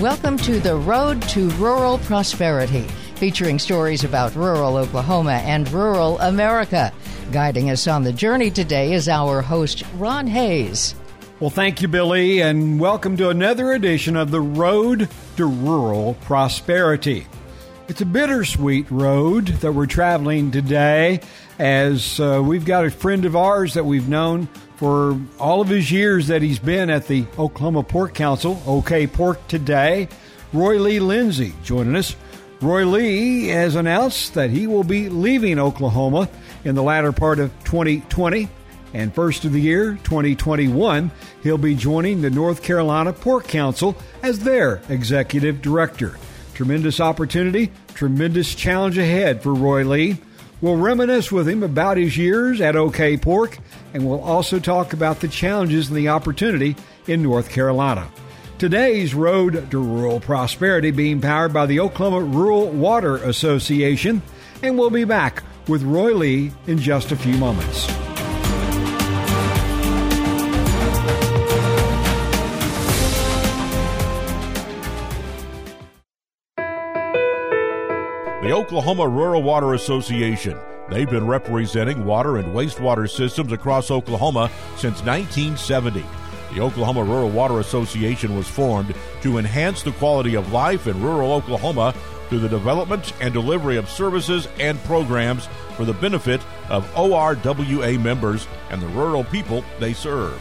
Welcome to The Road to Rural Prosperity, featuring stories about rural Oklahoma and rural America. Guiding us on the journey today is our host, Ron Hays. Well, thank you, Billy, and welcome to another edition of The Road to Rural Prosperity. It's a bittersweet road that we're traveling today as uh, we've got a friend of ours that we've known for all of his years that he's been at the Oklahoma Pork Council, OK Pork Today, Roy Lee Lindsay joining us. Roy Lee has announced that he will be leaving Oklahoma in the latter part of 2020 and first of the year 2021 he'll be joining the North Carolina Pork Council as their executive director. Tremendous opportunity, tremendous challenge ahead for Roy Lee. We'll reminisce with him about his years at OK Pork, and we'll also talk about the challenges and the opportunity in North Carolina. Today's Road to Rural Prosperity being powered by the Oklahoma Rural Water Association, and we'll be back with Roy Lee in just a few moments. the Oklahoma Rural Water Association. They've been representing water and wastewater systems across Oklahoma since 1970. The Oklahoma Rural Water Association was formed to enhance the quality of life in rural Oklahoma through the development and delivery of services and programs for the benefit of ORWA members and the rural people they serve.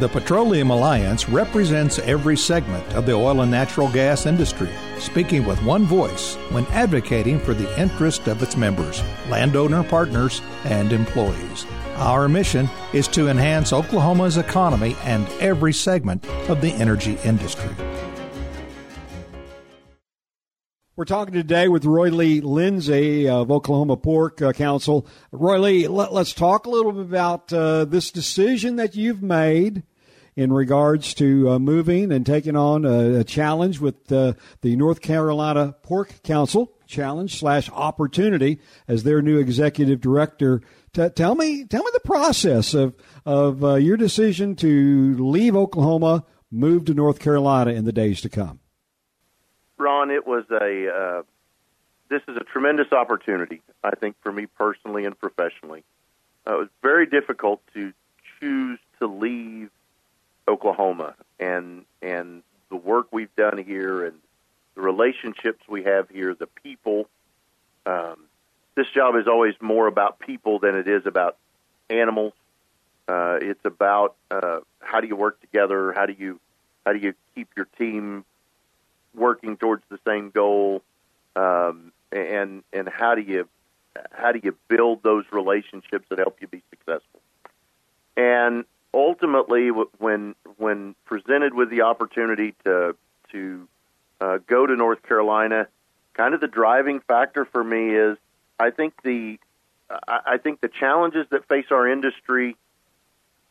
The Petroleum Alliance represents every segment of the oil and natural gas industry, speaking with one voice when advocating for the interest of its members, landowner partners, and employees. Our mission is to enhance Oklahoma's economy and every segment of the energy industry. We're talking today with Roy Lee Lindsay of Oklahoma Pork uh, Council. Roy Lee, let, us talk a little bit about uh, this decision that you've made in regards to uh, moving and taking on a, a challenge with uh, the North Carolina Pork Council challenge slash opportunity as their new executive director. T- tell me, tell me the process of of uh, your decision to leave Oklahoma, move to North Carolina in the days to come. Ron, it was a uh, this is a tremendous opportunity. I think for me personally and professionally, uh, it was very difficult to choose to leave Oklahoma and and the work we've done here and the relationships we have here, the people. Um, this job is always more about people than it is about animals. Uh, it's about uh, how do you work together? How do you how do you keep your team working towards the same goal? Um, and and how do you how do you build those relationships that help you be successful? And ultimately, when when presented with the opportunity to to uh, go to North Carolina, kind of the driving factor for me is I think the I, think the challenges that face our industry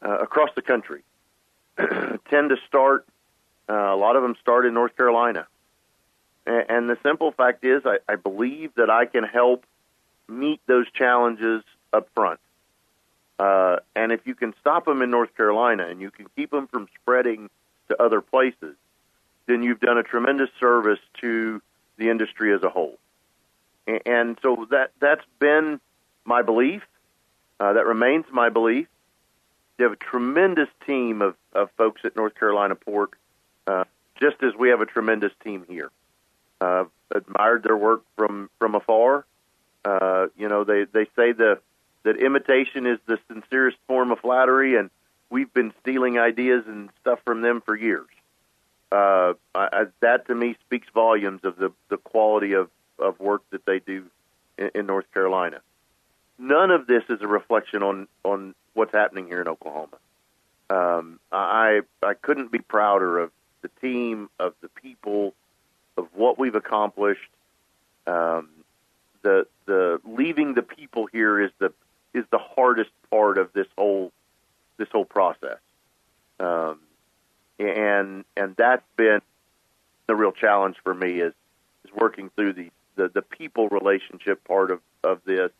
uh, across the country tend to start. Uh, a lot of them start in North Carolina, and, and the simple fact is, I, I believe that I can help meet those challenges up front. Uh, and if you can stop them in North Carolina and you can keep them from spreading to other places, then you've done a tremendous service to the industry as a whole. And, and so that that's been my belief. Uh, that remains my belief. You have a tremendous team of, of folks at North Carolina Pork, uh, just as we have a tremendous team here. Uh, admired their work from from afar. Uh, you know, they they say the that imitation is the sincerest form of flattery, and we've been stealing ideas and stuff from them for years. Uh, I, that to me speaks volumes of the, the quality of, of work that they do in, in North Carolina. None of this is a reflection on, on what's happening here in Oklahoma. Um, I I couldn't be prouder of the team, of the people, of what we've accomplished. Um, the the leaving the people here is the is the hardest part of this whole this whole process, um, and and that's been the real challenge for me is is working through the the, the people relationship part of of this.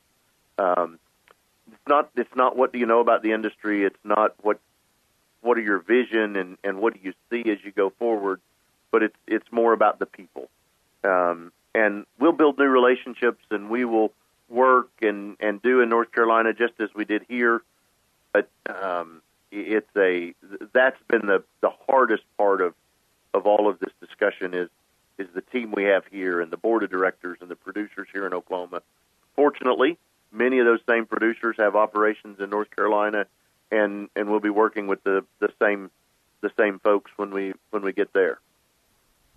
Um, it's not it's not what do you know about the industry. It's not what what are your vision and and what do you see as you go forward, but it's it's more about the people. Um, and we'll build new relationships and we will work and and do in North Carolina just as we did here. But um, it's a that's been the the hardest part of of all of this discussion is is the team we have here and the board of directors and the producers here in Oklahoma. Fortunately, many of those same producers have operations in North Carolina, and and we'll be working with the the same the same folks when we when we get there.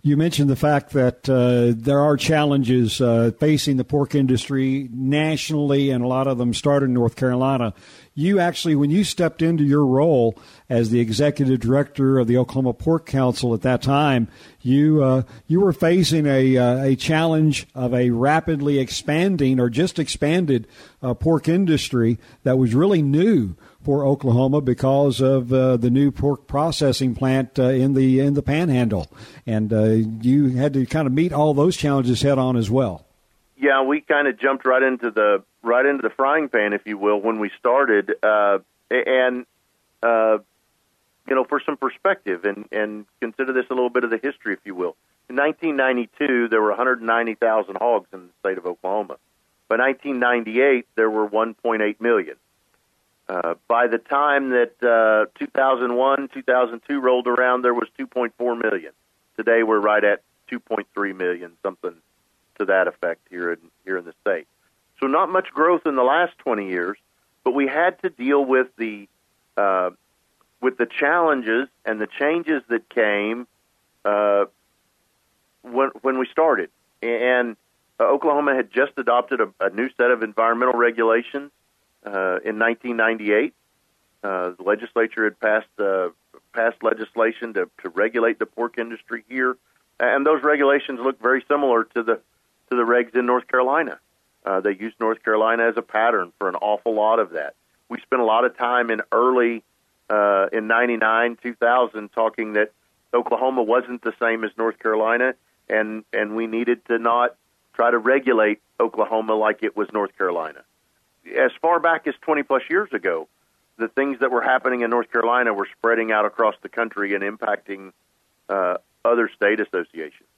You mentioned the fact that uh, there are challenges uh, facing the pork industry nationally, and a lot of them start in North Carolina. You actually, when you stepped into your role as the executive director of the Oklahoma Pork Council at that time, you uh, you were facing a uh, a challenge of a rapidly expanding or just expanded uh, pork industry that was really new for Oklahoma because of uh, the new pork processing plant uh, in the in the Panhandle, and uh, you had to kind of meet all those challenges head on as well. Yeah, we kind of jumped right into the right into the frying pan, if you will, when we started, uh, and uh, you know, for some perspective, and and consider this a little bit of the history, if you will. In 1992, there were 190,000 hogs in the state of Oklahoma. By 1998, there were 1.8 million. Uh, by the time that uh, 2001, 2002 rolled around, there was 2.4 million. Today, we're right at 2.3 million, something to that effect here in here in the state. So, not much growth in the last 20 years, but we had to deal with the uh, with the challenges and the changes that came uh, when when we started. And uh, Oklahoma had just adopted a, a new set of environmental regulations uh, in 1998. Uh, the legislature had passed uh, passed legislation to, to regulate the pork industry here, and those regulations look very similar to the to the regs in North Carolina. Uh, they used North Carolina as a pattern for an awful lot of that. We spent a lot of time in early uh, in '99, 2000, talking that Oklahoma wasn't the same as North Carolina, and and we needed to not try to regulate Oklahoma like it was North Carolina as far back as 20 plus years ago, the things that were happening in North Carolina were spreading out across the country and impacting uh, other state associations.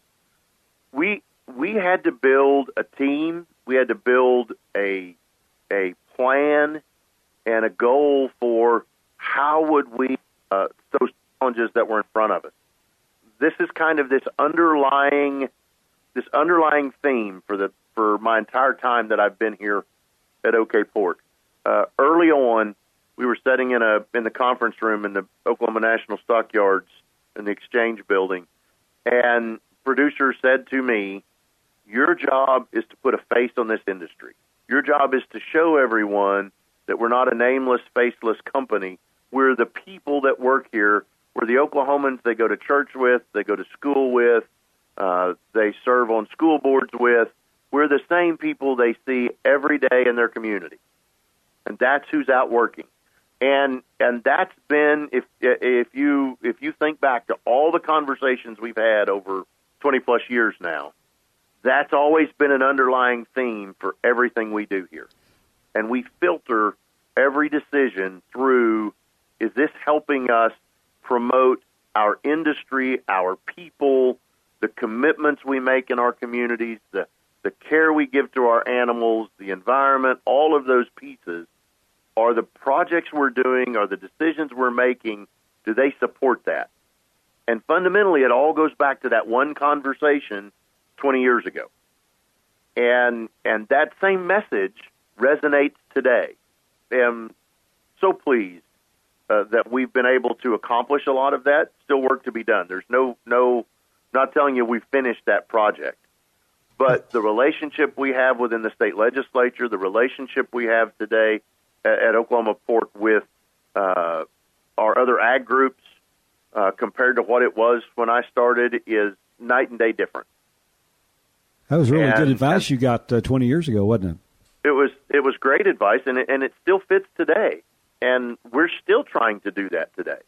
We we had to build a team. We had to build a a plan and a goal for how would we uh, those challenges that were in front of us. This is kind of this underlying this underlying theme for the for my entire time that I've been here at OK Pork. Uh, early on, we were sitting in a in the conference room in the Oklahoma National Stockyards in the Exchange Building, and producers said to me, "Your job is to put a face on this industry. Your job is to show everyone that we're not a nameless, faceless company. We're the people that work here. We're the Oklahomans they go to church with, they go to school with, uh, they serve on school boards with." We're the same people they see every day in their community, and that's who's out working. And and that's been if if you if you think back to all the conversations we've had over 20 plus years now, that's always been an underlying theme for everything we do here. And we filter every decision through is this helping us promote our industry, our people, the commitments we make in our communities, the the care we give to our animals, the environment, all of those pieces are the projects we're doing, are the decisions we're making, do they support that? And fundamentally, it all goes back to that one conversation 20 years ago. And, and that same message resonates today. I'm so pleased uh, that we've been able to accomplish a lot of that. Still work to be done. There's no, no, not telling you we've finished that project but the relationship we have within the state legislature, the relationship we have today at, at Oklahoma Pork with uh, our other ag groups, uh, compared to what it was when I started, is night and day different. That was really and, good advice you got uh, 20 years ago, wasn't it? It was. It was great advice, and it, and it still fits today. And we're still trying to do that today.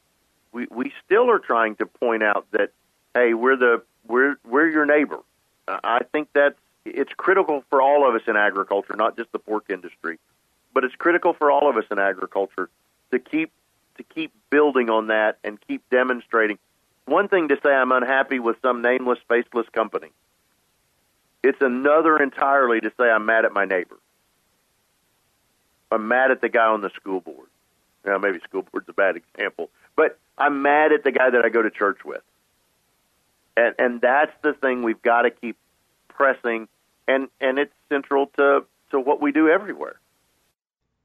We we still are trying to point out that hey, we're the we're we're your neighbor I think that it's critical for all of us in agriculture, not just the pork industry, but it's critical for all of us in agriculture to keep to keep building on that and keep demonstrating. One thing to say I'm unhappy with some nameless, faceless company. It's another entirely to say I'm mad at my neighbor. I'm mad at the guy on the school board. Now, maybe school board's a bad example, but I'm mad at the guy that I go to church with. And and that's the thing we've got to keep pressing and and it's central to to what we do everywhere.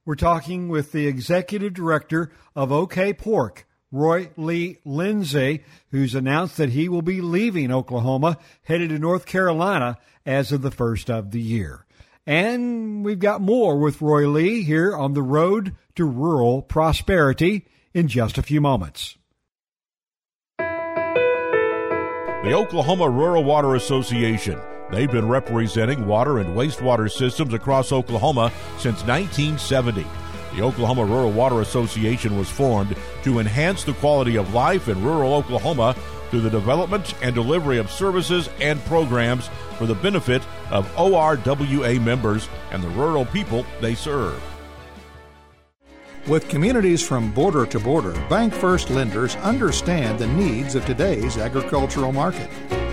We're talking with the executive director of OK Pork, Roy Lee Lindsay, who's announced that he will be leaving Oklahoma, headed to North Carolina as of the first of the year. And we've got more with Roy Lee here on the road to rural prosperity in just a few moments. The Oklahoma Rural Water Association. They've been representing water and wastewater systems across Oklahoma since 1970. The Oklahoma Rural Water Association was formed to enhance the quality of life in rural Oklahoma through the development and delivery of services and programs for the benefit of ORWA members and the rural people they serve. With communities from border to border, BancFirst lenders understand the needs of today's agricultural market.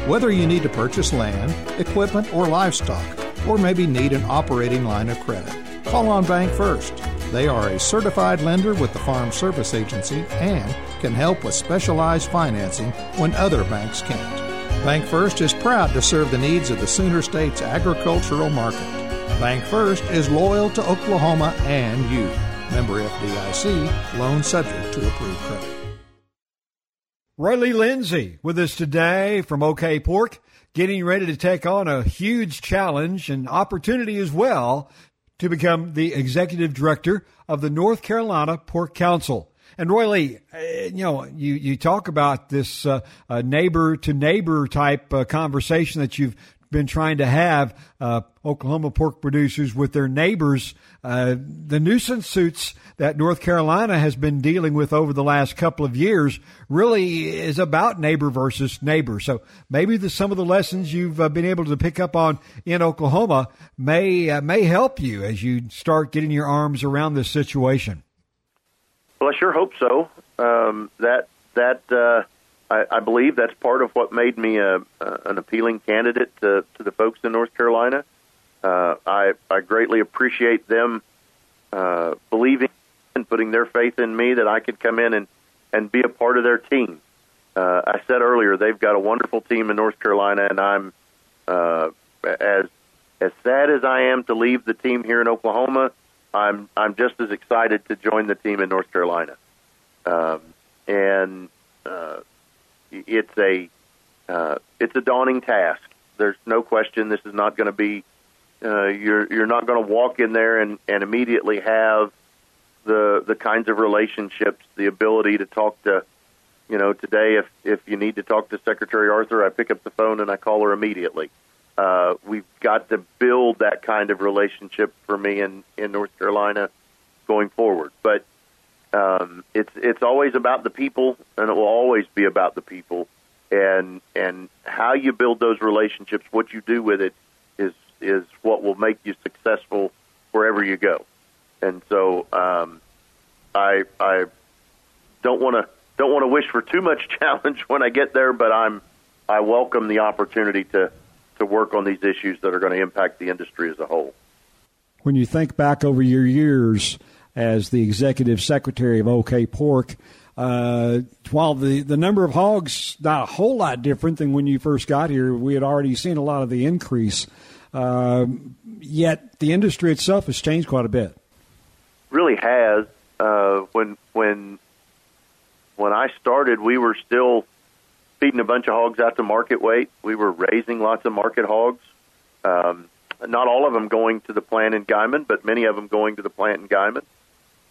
Whether you need to purchase land, equipment, or livestock, or maybe need an operating line of credit, call on BancFirst. They are a certified lender with the Farm Service Agency and can help with specialized financing when other banks can't. BancFirst is proud to serve the needs of the Sooner State's agricultural market. BancFirst is loyal to Oklahoma and you. Member FDIC, loan subject to approved credit. Roy Lee Lindsay with us today from OK Pork, getting ready to take on a huge challenge and opportunity as well to become the executive director of the North Carolina Pork Council. And Roy Lee, uh, you know, you, you talk about this neighbor to neighbor type uh, conversation that you've been trying to have uh, Oklahoma pork producers with their neighbors. Uh, the nuisance suits that North Carolina has been dealing with over the last couple of years really is about neighbor versus neighbor. So maybe the, some of the lessons you've uh, been able to pick up on in Oklahoma may uh, may help you as you start getting your arms around this situation. Well, I sure hope so. Um, that that uh, I, I believe that's part of what made me a, uh, an appealing candidate to, to the folks in North Carolina. Uh, I, I greatly appreciate them uh, believing and putting their faith in me that I could come in and, and be a part of their team. Uh, I said earlier they've got a wonderful team in North Carolina, and I'm uh, as as sad as I am to leave the team here in Oklahoma. I'm I'm just as excited to join the team in North Carolina, um, and uh, it's a uh, it's a daunting task. There's no question. This is not going to be. Uh, you're you're not going to walk in there and, and immediately have the the kinds of relationships, the ability to talk to, you know, today if if you need to talk to Secretary Arthur, I pick up the phone and I call her immediately. Uh, we've got to build that kind of relationship for me in in North Carolina going forward. But um, it's it's always about the people, and it will always be about the people, and and how you build those relationships, what you do with it, is is what will make you successful wherever you go. And so, um, I I don't want to don't want to wish for too much challenge when I get there, but I'm I welcome the opportunity to to work on these issues that are going to impact the industry as a whole. When you think back over your years as the executive secretary of OK Pork. Uh, while the, the number of hogs not a whole lot different than when you first got here, we had already seen a lot of the increase. Uh, yet the industry itself has changed quite a bit. Really has. Uh, when when when I started, we were still feeding a bunch of hogs out to market weight. We were raising lots of market hogs. Um, not all of them going to the plant in Guymon, but many of them going to the plant in Guymon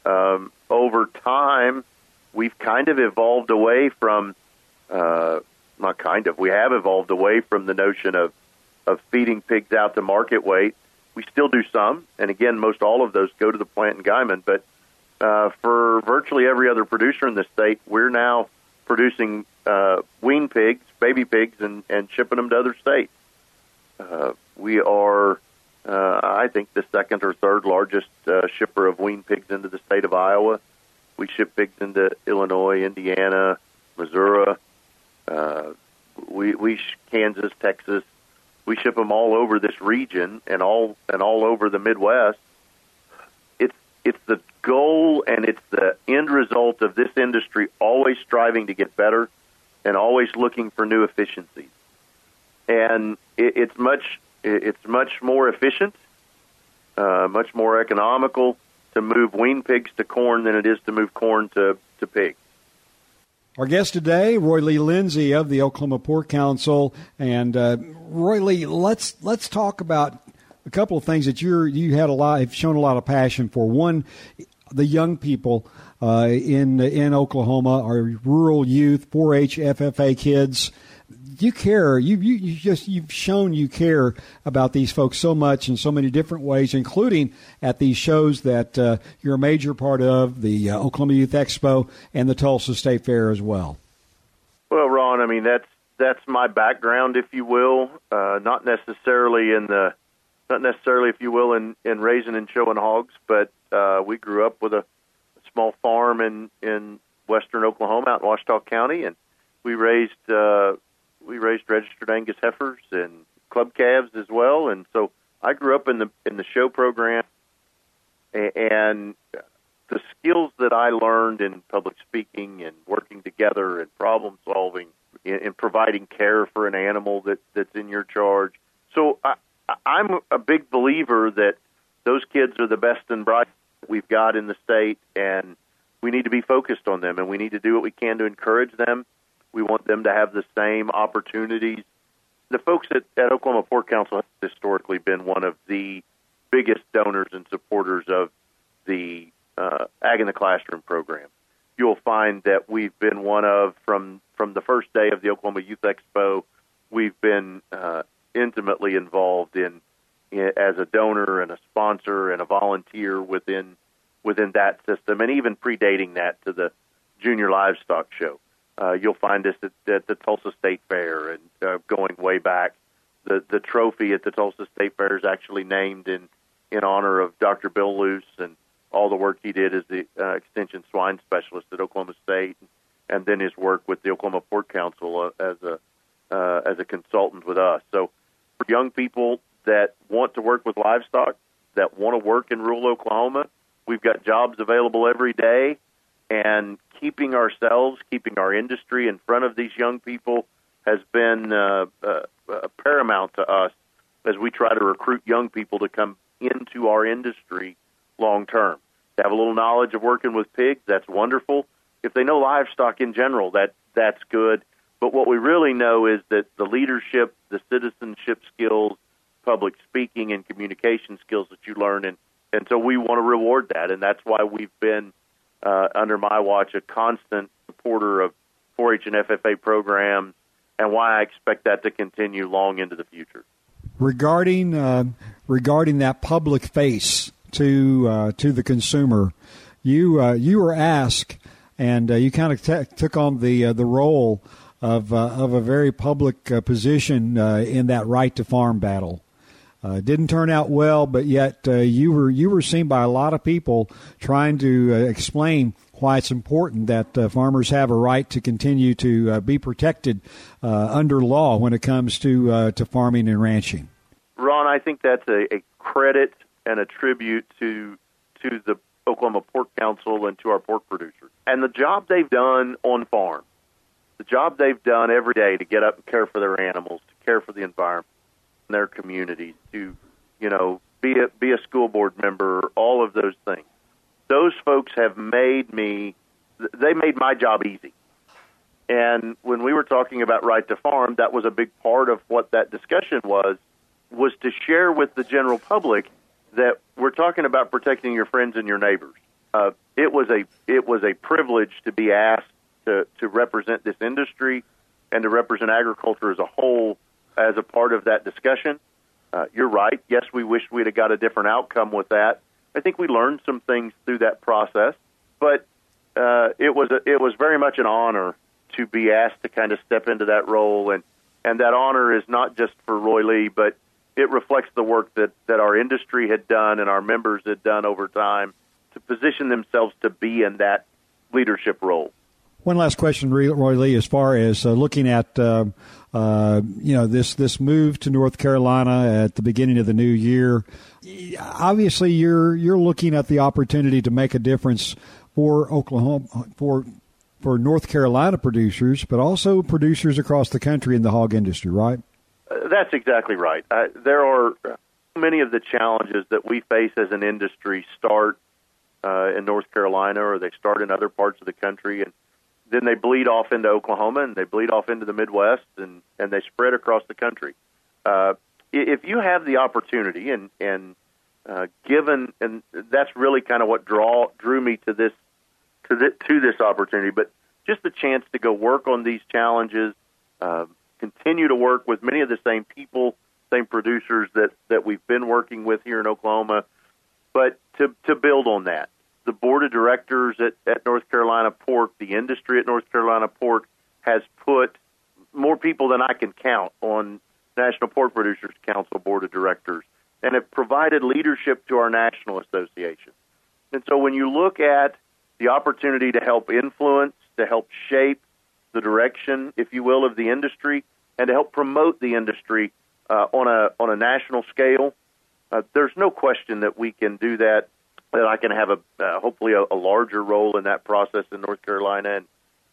um, over time, we've kind of evolved away from, uh, not kind of, we have evolved away from the notion of, of feeding pigs out to market weight. We still do some, and again, most all of those go to the plant in Guymon, but uh, for virtually every other producer in the state, we're now producing uh, wean pigs, baby pigs, and, and shipping them to other states. Uh, we are uh, I think the second or third largest uh, shipper of wean pigs into the state of Iowa. we ship pigs into Illinois, Indiana, Missouri, uh, we we Kansas, Texas. We ship them all over this region and all and all over the Midwest. It's it's the goal and it's the end result of this industry always striving to get better and always looking for new efficiencies. And it, it's much it's much more efficient, uh, much more economical to move wean pigs to corn than it is to move corn to, to pigs. Our guest today, Roy Lee Lindsay of the Oklahoma Pork Council, and uh, Roy Lee, let's let's talk about a couple of things that you're you had a lot have shown a lot of passion for. One, the young people uh, in in Oklahoma, our rural youth, 4-H FFA kids you care. You, you you just you've shown you care about these folks so much in so many different ways, including at these shows that uh, you're a major part of the uh, Oklahoma Youth Expo and the Tulsa State Fair as well. Well, Ron, I mean that's that's my background, if you will. Uh, not necessarily in the not necessarily, if you will, in in raising and showing hogs, but uh, we grew up with a, a small farm in in western Oklahoma, out in Washita County, and we raised uh, we raised registered Angus heifers and club calves as well. And so I grew up in the in the show program, and the skills that I learned in public speaking and working together and problem solving and providing care for an animal that that's in your charge. So I, I'm a big believer that those kids are the best and brightest we've got in the state, and we need to be focused on them, and we need to do what we can to encourage them we want them to have the same opportunities. The folks at, at Oklahoma Pork Council have historically been one of the biggest donors and supporters of the uh, Ag in the Classroom program. You'll find that we've been one of from from the first day of the Oklahoma Youth Expo. We've been uh, intimately involved in, in as a donor and a sponsor and a volunteer within within that system, and even predating that to the Junior Livestock Show. Uh, you'll find us at, at the Tulsa State Fair, and uh, going way back, the the trophy at the Tulsa State Fair is actually named in in honor of Dr. Bill Luce and all the work he did as the uh, extension swine specialist at Oklahoma State, and then his work with the Oklahoma Pork Council uh, as a uh, as a consultant with us. So, for young people that want to work with livestock, that want to work in rural Oklahoma, we've got jobs available every day and keeping ourselves, keeping our industry in front of these young people has been uh, uh, uh, paramount to us as we try to recruit young people to come into our industry long term. To have a little knowledge of working with pigs, that's wonderful. If they know livestock in general, that that's good. But what we really know is that the leadership, the citizenship skills, public speaking, and communication skills that you learn, and and so we want to reward that, and that's why we've been uh, under my watch, a constant supporter of 4-H and FFA programs, and why I expect that to continue long into the future. Regarding uh, regarding that public face to uh, to the consumer, you uh, you were asked, and uh, you kind of t- took on the uh, the role of of a very public position in that right to farm battle. Uh, didn't turn out well, but yet uh, you were you were seen by a lot of people trying to uh, explain why it's important that uh, farmers have a right to continue to uh, be protected uh, under law when it comes to to farming and ranching. Ron, I think that's a, a credit and a tribute to to the Oklahoma Pork Council and to our pork producers and the job they've done on farm, the job they've done every day to get up and care for their animals, to care for the environment their communities, to you know be a be a school board member, all of those things. Those folks have made me. They made my job easy. And when we were talking about right to farm, that was a big part of what that discussion was, was to share with the general public that we're talking about protecting your friends and your neighbors. Uh, it was a it was a privilege to be asked to to represent this industry and to represent agriculture as a whole as a part of that discussion. Uh, you're right. Yes, we wish we'd have got a different outcome with that. I think we learned some things through that process, but uh, it was a, it was very much an honor to be asked to kind of step into that role, and and that honor is not just for Roy Lee, but it reflects the work that that our industry had done and our members had done over time to position themselves to be in that leadership role. One last question, Roy Lee, as far as uh, looking at uh, uh, you know this this move to North Carolina at the beginning of the new year. Obviously, you're you're looking at the opportunity to make a difference for Oklahoma for for North Carolina producers, but also producers across the country in the hog industry, right? That's exactly right. Uh, there are many of the challenges that we face as an industry start uh, in North Carolina or they start in other parts of the country and then they bleed off into Oklahoma and they bleed off into the Midwest and, and they spread across the country. Uh, if you have the opportunity and, and uh, given, and that's really kind of what draw drew me to this to this, to this opportunity, but just the chance to go work on these challenges, uh, continue to work with many of the same people, same producers that that we've been working with here in Oklahoma, but to to build on that the board of directors at, at North Carolina Pork, the industry at North Carolina Pork, has put more people than I can count on National Pork Producers Council board of directors and have provided leadership to our national association. And so when you look at the opportunity to help influence, to help shape the direction, if you will, of the industry, and to help promote the industry uh, on a on a national scale, uh, there's no question that we can do that that I can have a uh, hopefully a, a larger role in that process in North Carolina, and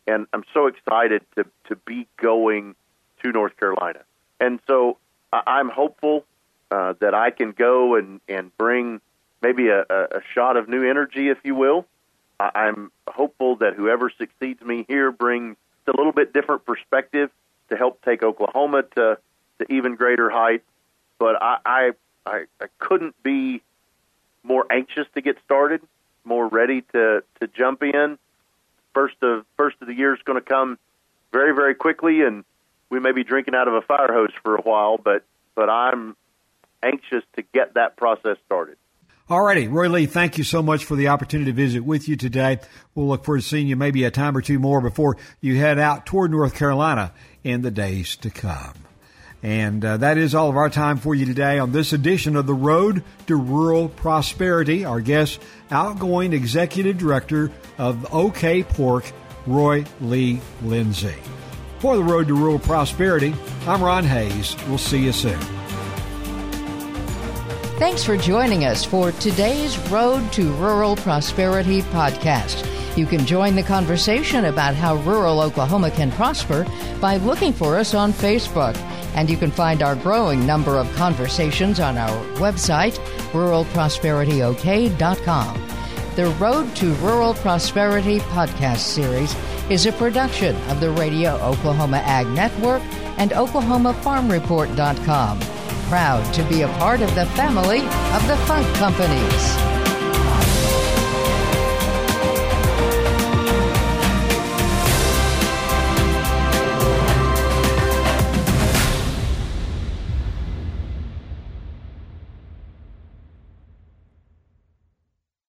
and I'm so excited to to be going to North Carolina, and so I, I'm hopeful uh, that I can go and and bring maybe a, a shot of new energy, if you will. I, I'm hopeful that whoever succeeds me here brings a little bit different perspective to help take Oklahoma to to even greater heights. But I I, I, I couldn't be more anxious to get started, more ready to to jump in. First of first of the year is going to come very very quickly, and we may be drinking out of a fire hose for a while, but but I'm anxious to get that process started. All righty, Roy Lee, thank you so much for the opportunity to visit with you today. We'll look forward to seeing you maybe a time or two more before you head out toward North Carolina in the days to come. And uh, that is all of our time for you today on this edition of The Road to Rural Prosperity. Our guest, outgoing Executive Director of OK Pork, Roy Lee Lindsay. For The Road to Rural Prosperity, I'm Ron Hays. We'll see you soon. Thanks for joining us for today's Road to Rural Prosperity podcast. You can join the conversation about how rural Oklahoma can prosper by looking for us on Facebook and you can find our growing number of conversations on our website, ruralprosperityok.com. The Road to Rural Prosperity podcast series is a production of the Radio Oklahoma Ag Network and OklahomaFarmReport.com. Proud to be a part of the family of the Funk Companies.